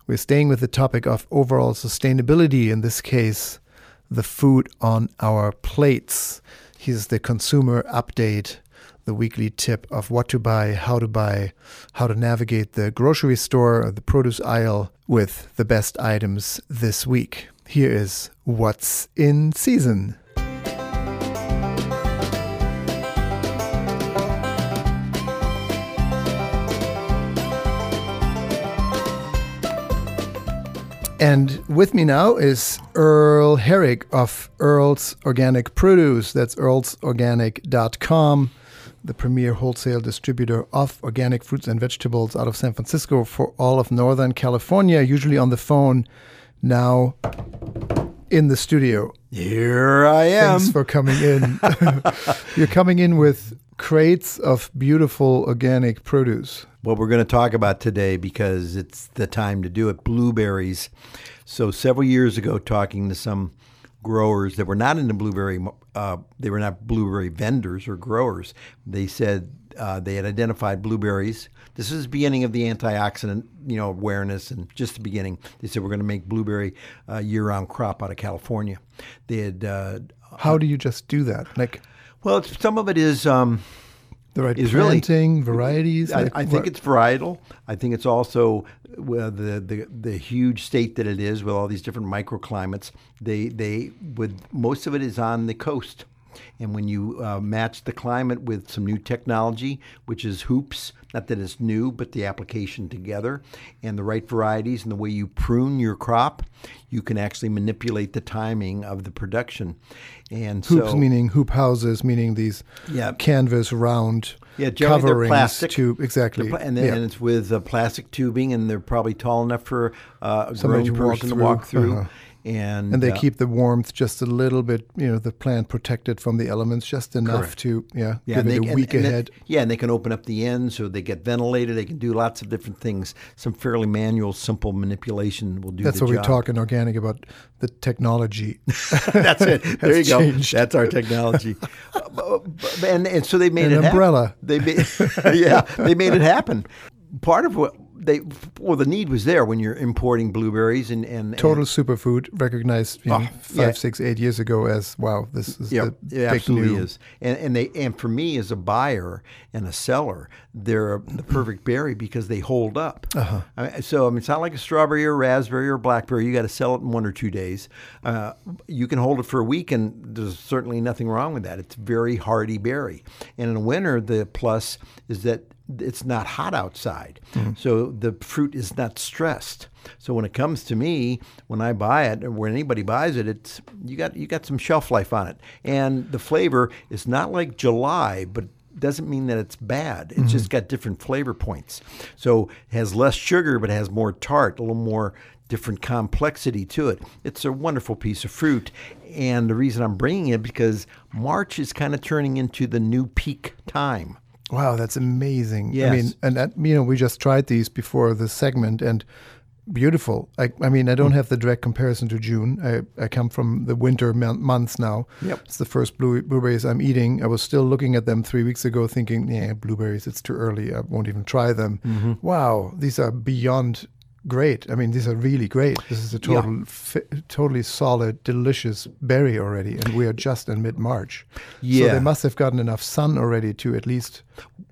We're staying with the topic of overall sustainability, in this case, the food on our plates. Here's the consumer update, the weekly tip of what to buy, how to buy, how to navigate the grocery store or the produce aisle with the best items this week. Here is what's in season. And with me now is Earl Herrick of Earl's Organic Produce. That's earlsorganic.com, the premier wholesale distributor of organic fruits and vegetables out of San Francisco for all of Northern California, usually on the phone, now in the studio. Here I am. Thanks for coming in. (laughs) (laughs) You're coming in with crates of beautiful organic produce. What we're going to talk about today, because it's the time to do it, blueberries. So several years ago, talking to some growers that were not into blueberry, uh, they were not blueberry vendors or growers. They said uh, they had identified blueberries. This is the beginning of the antioxidant, you know, awareness, and just the beginning. They said we're going to make blueberry uh, year-round crop out of California. They had. Uh, How do you just do that? Like, well, some of it is. Um, the right is planting really, varieties. I, like I think it's varietal. I think it's also well, the, the the huge state that it is with all these different microclimates. They they would most of it is on the coast. And when you uh, match the climate with some new technology, which is hoops, not that it's new, but the application together, and the right varieties and the way you prune your crop, you can actually manipulate the timing of the production. And hoops so, meaning hoop houses, meaning these yeah. canvas round yeah, coverings plastic. tube exactly, pla- and then yeah. and it's with uh, plastic tubing, and they're probably tall enough for uh, a grown to walk person to walk through. Uh-huh. And, and they uh, keep the warmth just a little bit, you know, the plant protected from the elements just enough Correct. to, yeah, yeah, give and it they, a week and, and ahead. They, yeah, and they can open up the ends so they get ventilated. They can do lots of different things. Some fairly manual, simple manipulation will do That's the what job. we talk in organic about the technology. (laughs) That's it. (laughs) There you go. That's our technology. (laughs) Uh, and, and so they made An it umbrella. Happen. They made, yeah, they made it happen. Part of what they well the need was there when you're importing blueberries and and Total superfood recognized you know, Oh, five, yeah. six, eight years ago as wow, this is yeah, the absolutely new. is. And and they and for me as a buyer and a seller, they're the perfect berry because they hold up. Uh-huh. I mean, so I mean, it's not like a strawberry or raspberry or blackberry. You got to sell it in one or two days. Uh, you can hold it for a week, and there's certainly nothing wrong with that. It's very hardy berry. And in the winter, the plus is that it's not hot outside, hmm. so the fruit is not stressed. So when it comes to me, when I buy it, or when anybody buys it, it's you got you got some shelf life on it, and the flavor is not like July, but doesn't mean that it's bad. It's just mm-hmm. got different flavor points. So it has less sugar, but it has more tart, a little more different complexity to it. It's a wonderful piece of fruit. And the reason I'm bringing it because March is kind of turning into the new peak time. Wow, that's amazing. I mean, and that, you know, we just tried these before the segment, and beautiful. I, I mean, I don't Mm. have the direct comparison to June. I, I come from the winter mon- months now. Yep. It's the first blue, blueberries I'm eating. I was still looking at them three weeks ago, thinking, yeah, blueberries, it's too early. I won't even try them. Mm-hmm. Wow, these are beyond great. I mean, these are really great. This is a Yeah. total, fi- totally solid, delicious berry already, and we are just in mid March. Yeah. So they must have gotten enough sun already to at least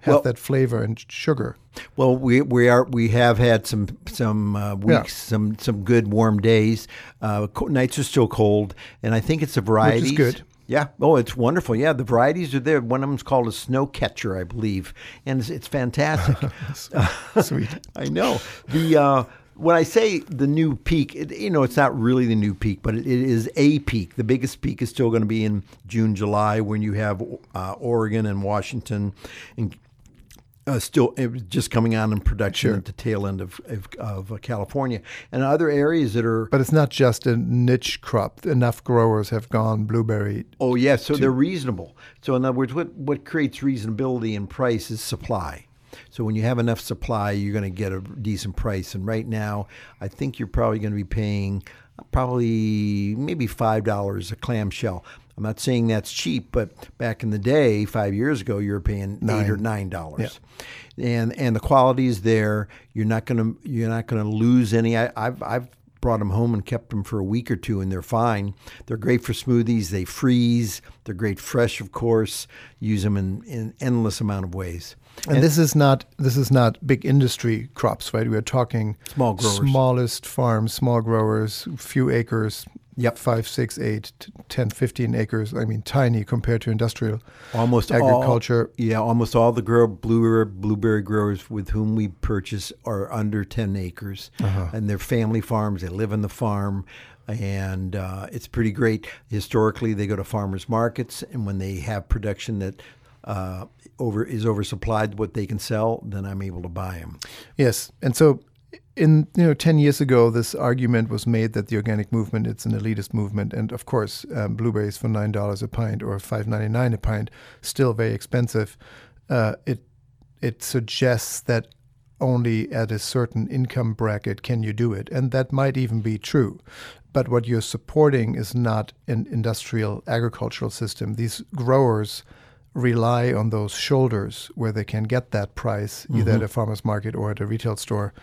have Well- that flavor and sugar. Well, we we are we have had some some uh, weeks, some some good warm days. Uh, co- nights are still cold, and I think it's the varieties. good. Yeah. Oh, it's wonderful. Yeah, the varieties are there. One of them's called a snow catcher, I believe, and it's, it's fantastic. (laughs) Sweet. (laughs) I know the. Uh, when I say the new peak, it, you know, it's not really the new peak, but it, it is a peak. The biggest peak is still going to be in June, July, when you have uh, Oregon and Washington, and uh, still just coming on in production Sure. at the tail end of of, of uh, California and other areas that are. But it's not just a niche crop. Enough growers have gone blueberry. Oh yeah, so they're reasonable. So in other words, what what creates reasonability in price is supply. So when you have enough supply, you're going to get a decent price. And right now, I think you're probably going to be paying probably maybe five dollars a clamshell. I'm not saying that's cheap, but back in the day, five years ago, you were paying eight or nine dollars, yeah. and and the quality is there. You're not gonna you're not gonna lose any. I, I've I've brought them home and kept them for a week or two, and they're fine. They're great for smoothies. They freeze. They're great fresh, of course. Use them in in endless amount of ways. And, this is not this is not big industry crops, right? We're talking Small growers. smallest farms, small growers, few acres. Yep. Five, six, eight, t- 10, 15 acres. I mean, tiny compared to industrial almost agriculture. All, yeah, almost all the grow blueberry, blueberry growers with whom we purchase are under ten acres, Uh-huh. and they're family farms. They live on the farm, and uh, it's pretty great. Historically, they go to farmers markets, and when they have production that uh, over is oversupplied, what they can sell, then I'm able to buy them. Yes, and so in you know ten years ago, this argument was made that the organic movement it's an elitist movement, and of course, um, blueberries for nine dollars a pint or five ninety nine a pint, still very expensive. Uh, it it suggests that only at a certain income bracket can you do it, and that might even be true. But what you're supporting is not an industrial agricultural system. These growers rely on those shoulders where they can get that price, either at a farmer's market or at a retail store,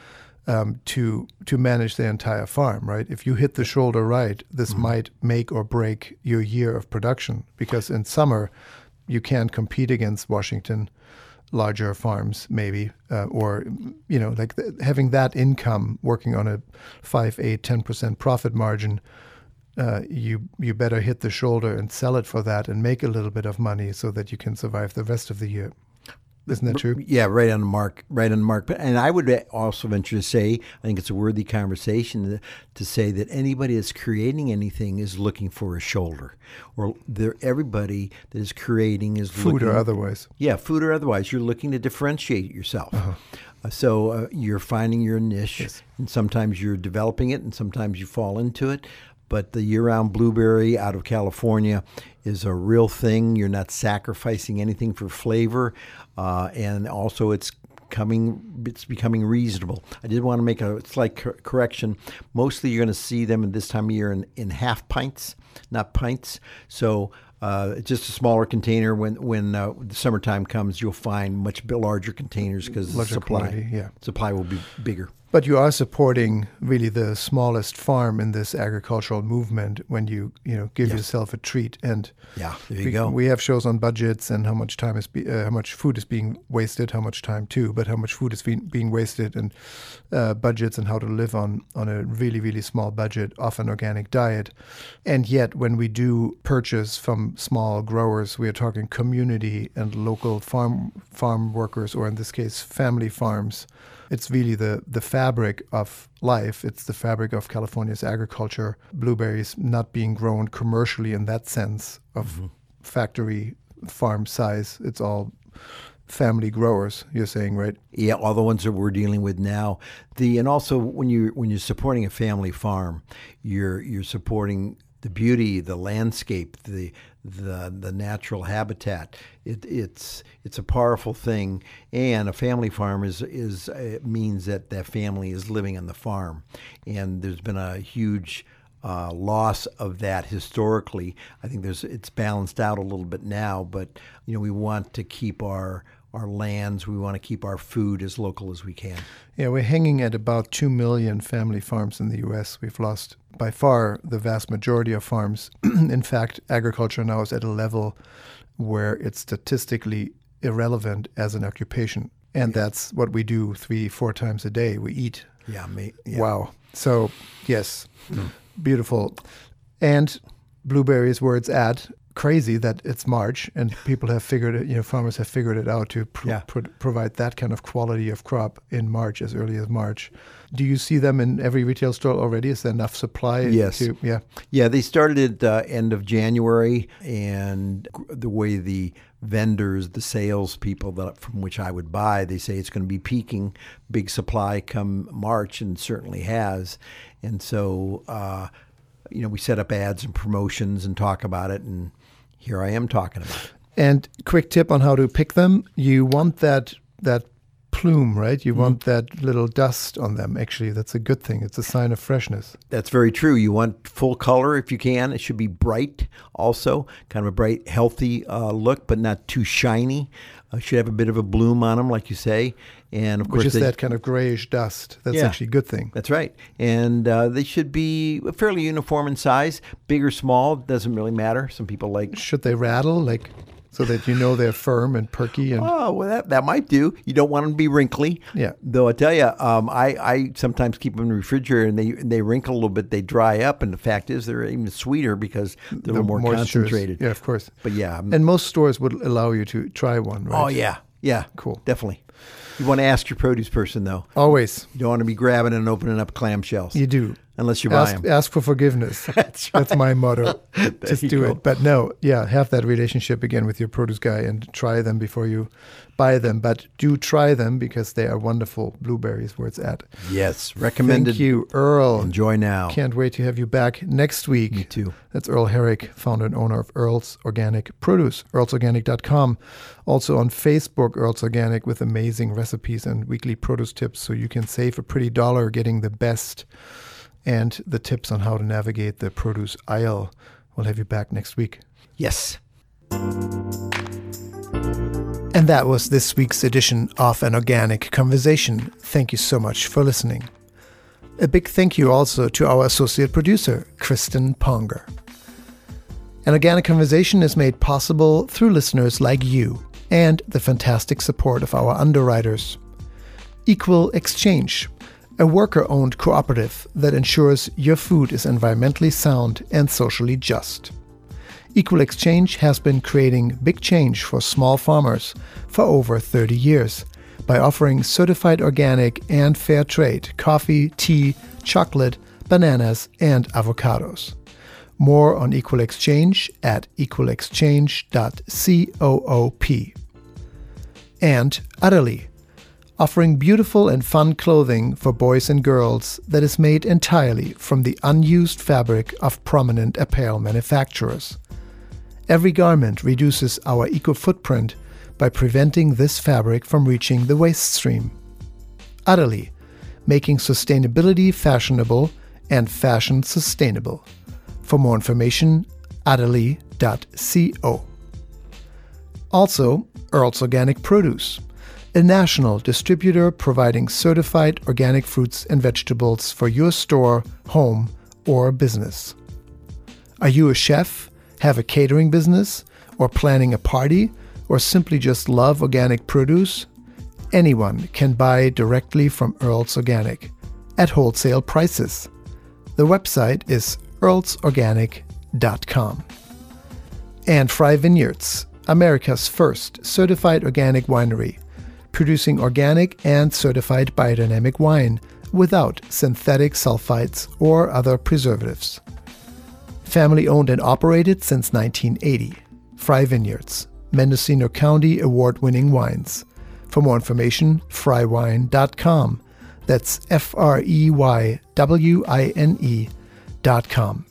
um, to to manage the entire farm. Right? If you hit the shoulder right, this might make or break your year of production. Because in summer, you can't compete against Washington larger farms maybe uh, or you know like th- having that income working on a 5 8 10% profit margin uh, you you better hit the shoulder and sell it for that and make a little bit of money so that you can survive the rest of the year. Isn't that true? Yeah, right on the mark, right on the mark. But and I would also venture to say, I think it's a worthy conversation to, to say that anybody that's creating anything is looking for a shoulder, or there everybody that is creating is food looking, or otherwise. Yeah, food or otherwise, you're looking to differentiate yourself. Uh, so uh, you're finding your niche, and sometimes you're developing it, and sometimes you fall into it. But the year-round blueberry out of California is a real thing. You're not sacrificing anything for flavor, uh, and also it's coming. It's becoming reasonable. I did want to make a slight cor- correction. Mostly, you're going to see them at this time of year in, in half pints, not pints. So. Uh, just a smaller container. When when uh, the summertime comes, you'll find much larger containers because the supply quantity, yeah. supply will be bigger. But you are supporting really the smallest farm in this agricultural movement when you you know give yourself a treat and Yeah, there you we, go. we have shows on budgets and how much time is be, uh, how much food is being wasted, how much time too, but how much food is being, being wasted and uh, budgets and how to live on on a really really small budget, often organic diet, and yet when we do purchase from small growers, we are talking community and local farm farm workers, or in this case, family farms. It's really the, the fabric of life. It's the fabric of California's agriculture. Blueberries not being grown commercially in that sense of mm-hmm. factory farm size. It's all family growers. You're saying, right? Yeah, all the ones that we're dealing with now. The and also when you when you're supporting a family farm, you're you're supporting the beauty, the landscape, the the the natural habitat. It, it's it's a powerful thing, and a family farm is is it means that that family is living on the farm, and there's been a huge uh, loss of that historically. I think there's it's balanced out a little bit now, but you know we want to keep our our lands. We want to keep our food as local as we can. Yeah, we're hanging at about 2 million family farms in the U.S. We've lost by far the vast majority of farms. (clears throat) in fact, agriculture now is at a level where it's statistically irrelevant as an occupation. And that's what we do three, four times a day. We eat. Yeah, me. Yeah. Wow. So, yes, mm. beautiful. And blueberries, where it's at, crazy that it's March and people have figured it, you know, farmers have figured it out to pro- Yeah. pro- provide that kind of quality of crop in March, as early as March. Do you see them in every retail store already? Is there enough supply? Yes. To, yeah. Yeah, they started at uh, end of January, and the way the vendors, the salespeople that from which I would buy, they say it's going to be peaking, big supply come March, and certainly has. And so, uh, you know, we set up ads and promotions and talk about it, and here I am talking about. And quick tip on how to pick them: you want that that bloom, right? You want that little dust on them. Actually, that's a good thing. It's a sign of freshness. That's very true. You want full color if you can. It should be bright, also kind of a bright, healthy uh, look, but not too shiny. Uh, should have a bit of a bloom on them, like you say. And of Which course, is they- that kind of grayish dust. That's Yeah. actually a good thing. That's right. And uh, they should be fairly uniform in size. Big or small doesn't really matter. Some people like, Should they rattle, like, so that you know they're firm and perky and oh, well, that, that might do. You don't want them to be wrinkly. Yeah. Though I tell you, um, I, I sometimes keep them in the refrigerator and they they wrinkle a little bit. They dry up, and the fact is they're even sweeter because they're a little more concentrated. Yeah, of course. But yeah. And most stores would allow you to try one, right? oh yeah, yeah. Cool. Definitely. You want to ask your produce person though. Always. You don't want to be grabbing and opening up clamshells. You do. Unless you buy Ask, them. ask for forgiveness. (laughs) That's, my motto. (laughs) Just do go. it. But no, yeah, have that relationship again with your produce guy and try them before you buy them. But do try them because they are wonderful blueberries where it's at. Yes, recommended. Thank you, Earl. Enjoy now. Can't wait to have you back next week. Me too. That's Earl Herrick, founder and owner of Earl's Organic Produce, earlsorganic.com. Also on Facebook, Earl's Organic, with amazing recipes and weekly produce tips so you can save a pretty dollar getting the best and the tips on how to navigate the produce aisle. We'll have you back next week. Yes. And that was this week's edition of An Organic Conversation. Thank you so much for listening. A big thank you also to our associate producer, Kristen Ponger. An Organic Conversation is made possible through listeners like you and the fantastic support of our underwriters. Equal Exchange, a worker owned cooperative that ensures your food is environmentally sound and socially just. Equal Exchange has been creating big change for small farmers for over 30 years by offering certified organic and fair trade coffee, tea, chocolate, bananas, and avocados. More on Equal Exchange at equalexchange.coop. And Utterly, offering beautiful and fun clothing for boys and girls that is made entirely from the unused fabric of prominent apparel manufacturers. Every garment reduces our eco footprint by preventing this fabric from reaching the waste stream. Utterly, making sustainability fashionable and fashion sustainable. For more information, utterly.co. Also, Earl's Organic Produce, a national distributor providing certified organic fruits and vegetables for your store, home, or business. Are you a chef, have a catering business, or planning a party, or simply just love organic produce? Anyone can buy directly from Earl's Organic at wholesale prices. The website is earlsorganic.com. And Frey Vineyards, America's first certified organic winery, producing organic and certified biodynamic wine without synthetic sulfites or other preservatives. Family owned and operated since 1980. Frey Vineyards, Mendocino County award winning wines. For more information, freywine.com. That's F R E Y W I N E dot com.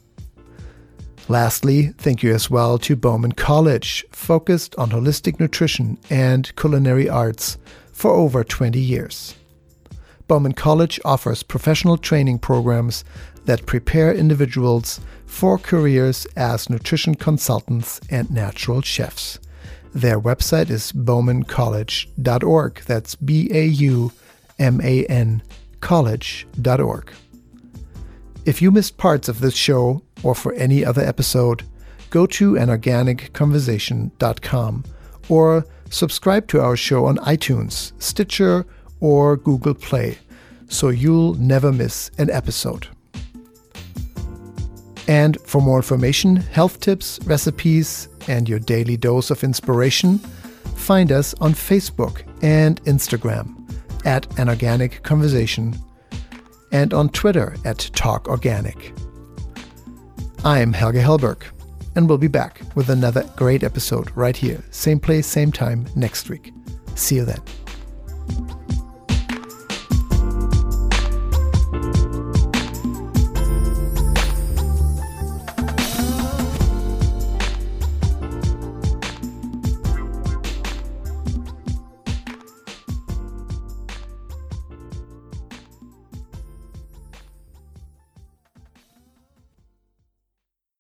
Lastly, thank you as well to Bauman College, focused on holistic nutrition and culinary arts for over 20 years. Bauman College offers professional training programs that prepare individuals for careers as nutrition consultants and natural chefs. Their website is baumancollege.org. That's B A U M A N college.org. If you missed parts of this show or for any other episode, go to anorganicconversation.com or subscribe to our show on iTunes, Stitcher, or Google Play so you'll never miss an episode. And for more information, health tips, recipes, and your daily dose of inspiration, find us on Facebook and Instagram at An Organic Conversation and on Twitter at Talk Organic. I'm Helge Hellberg, and we'll be back with another great episode right here, same place, same time next week. See you then.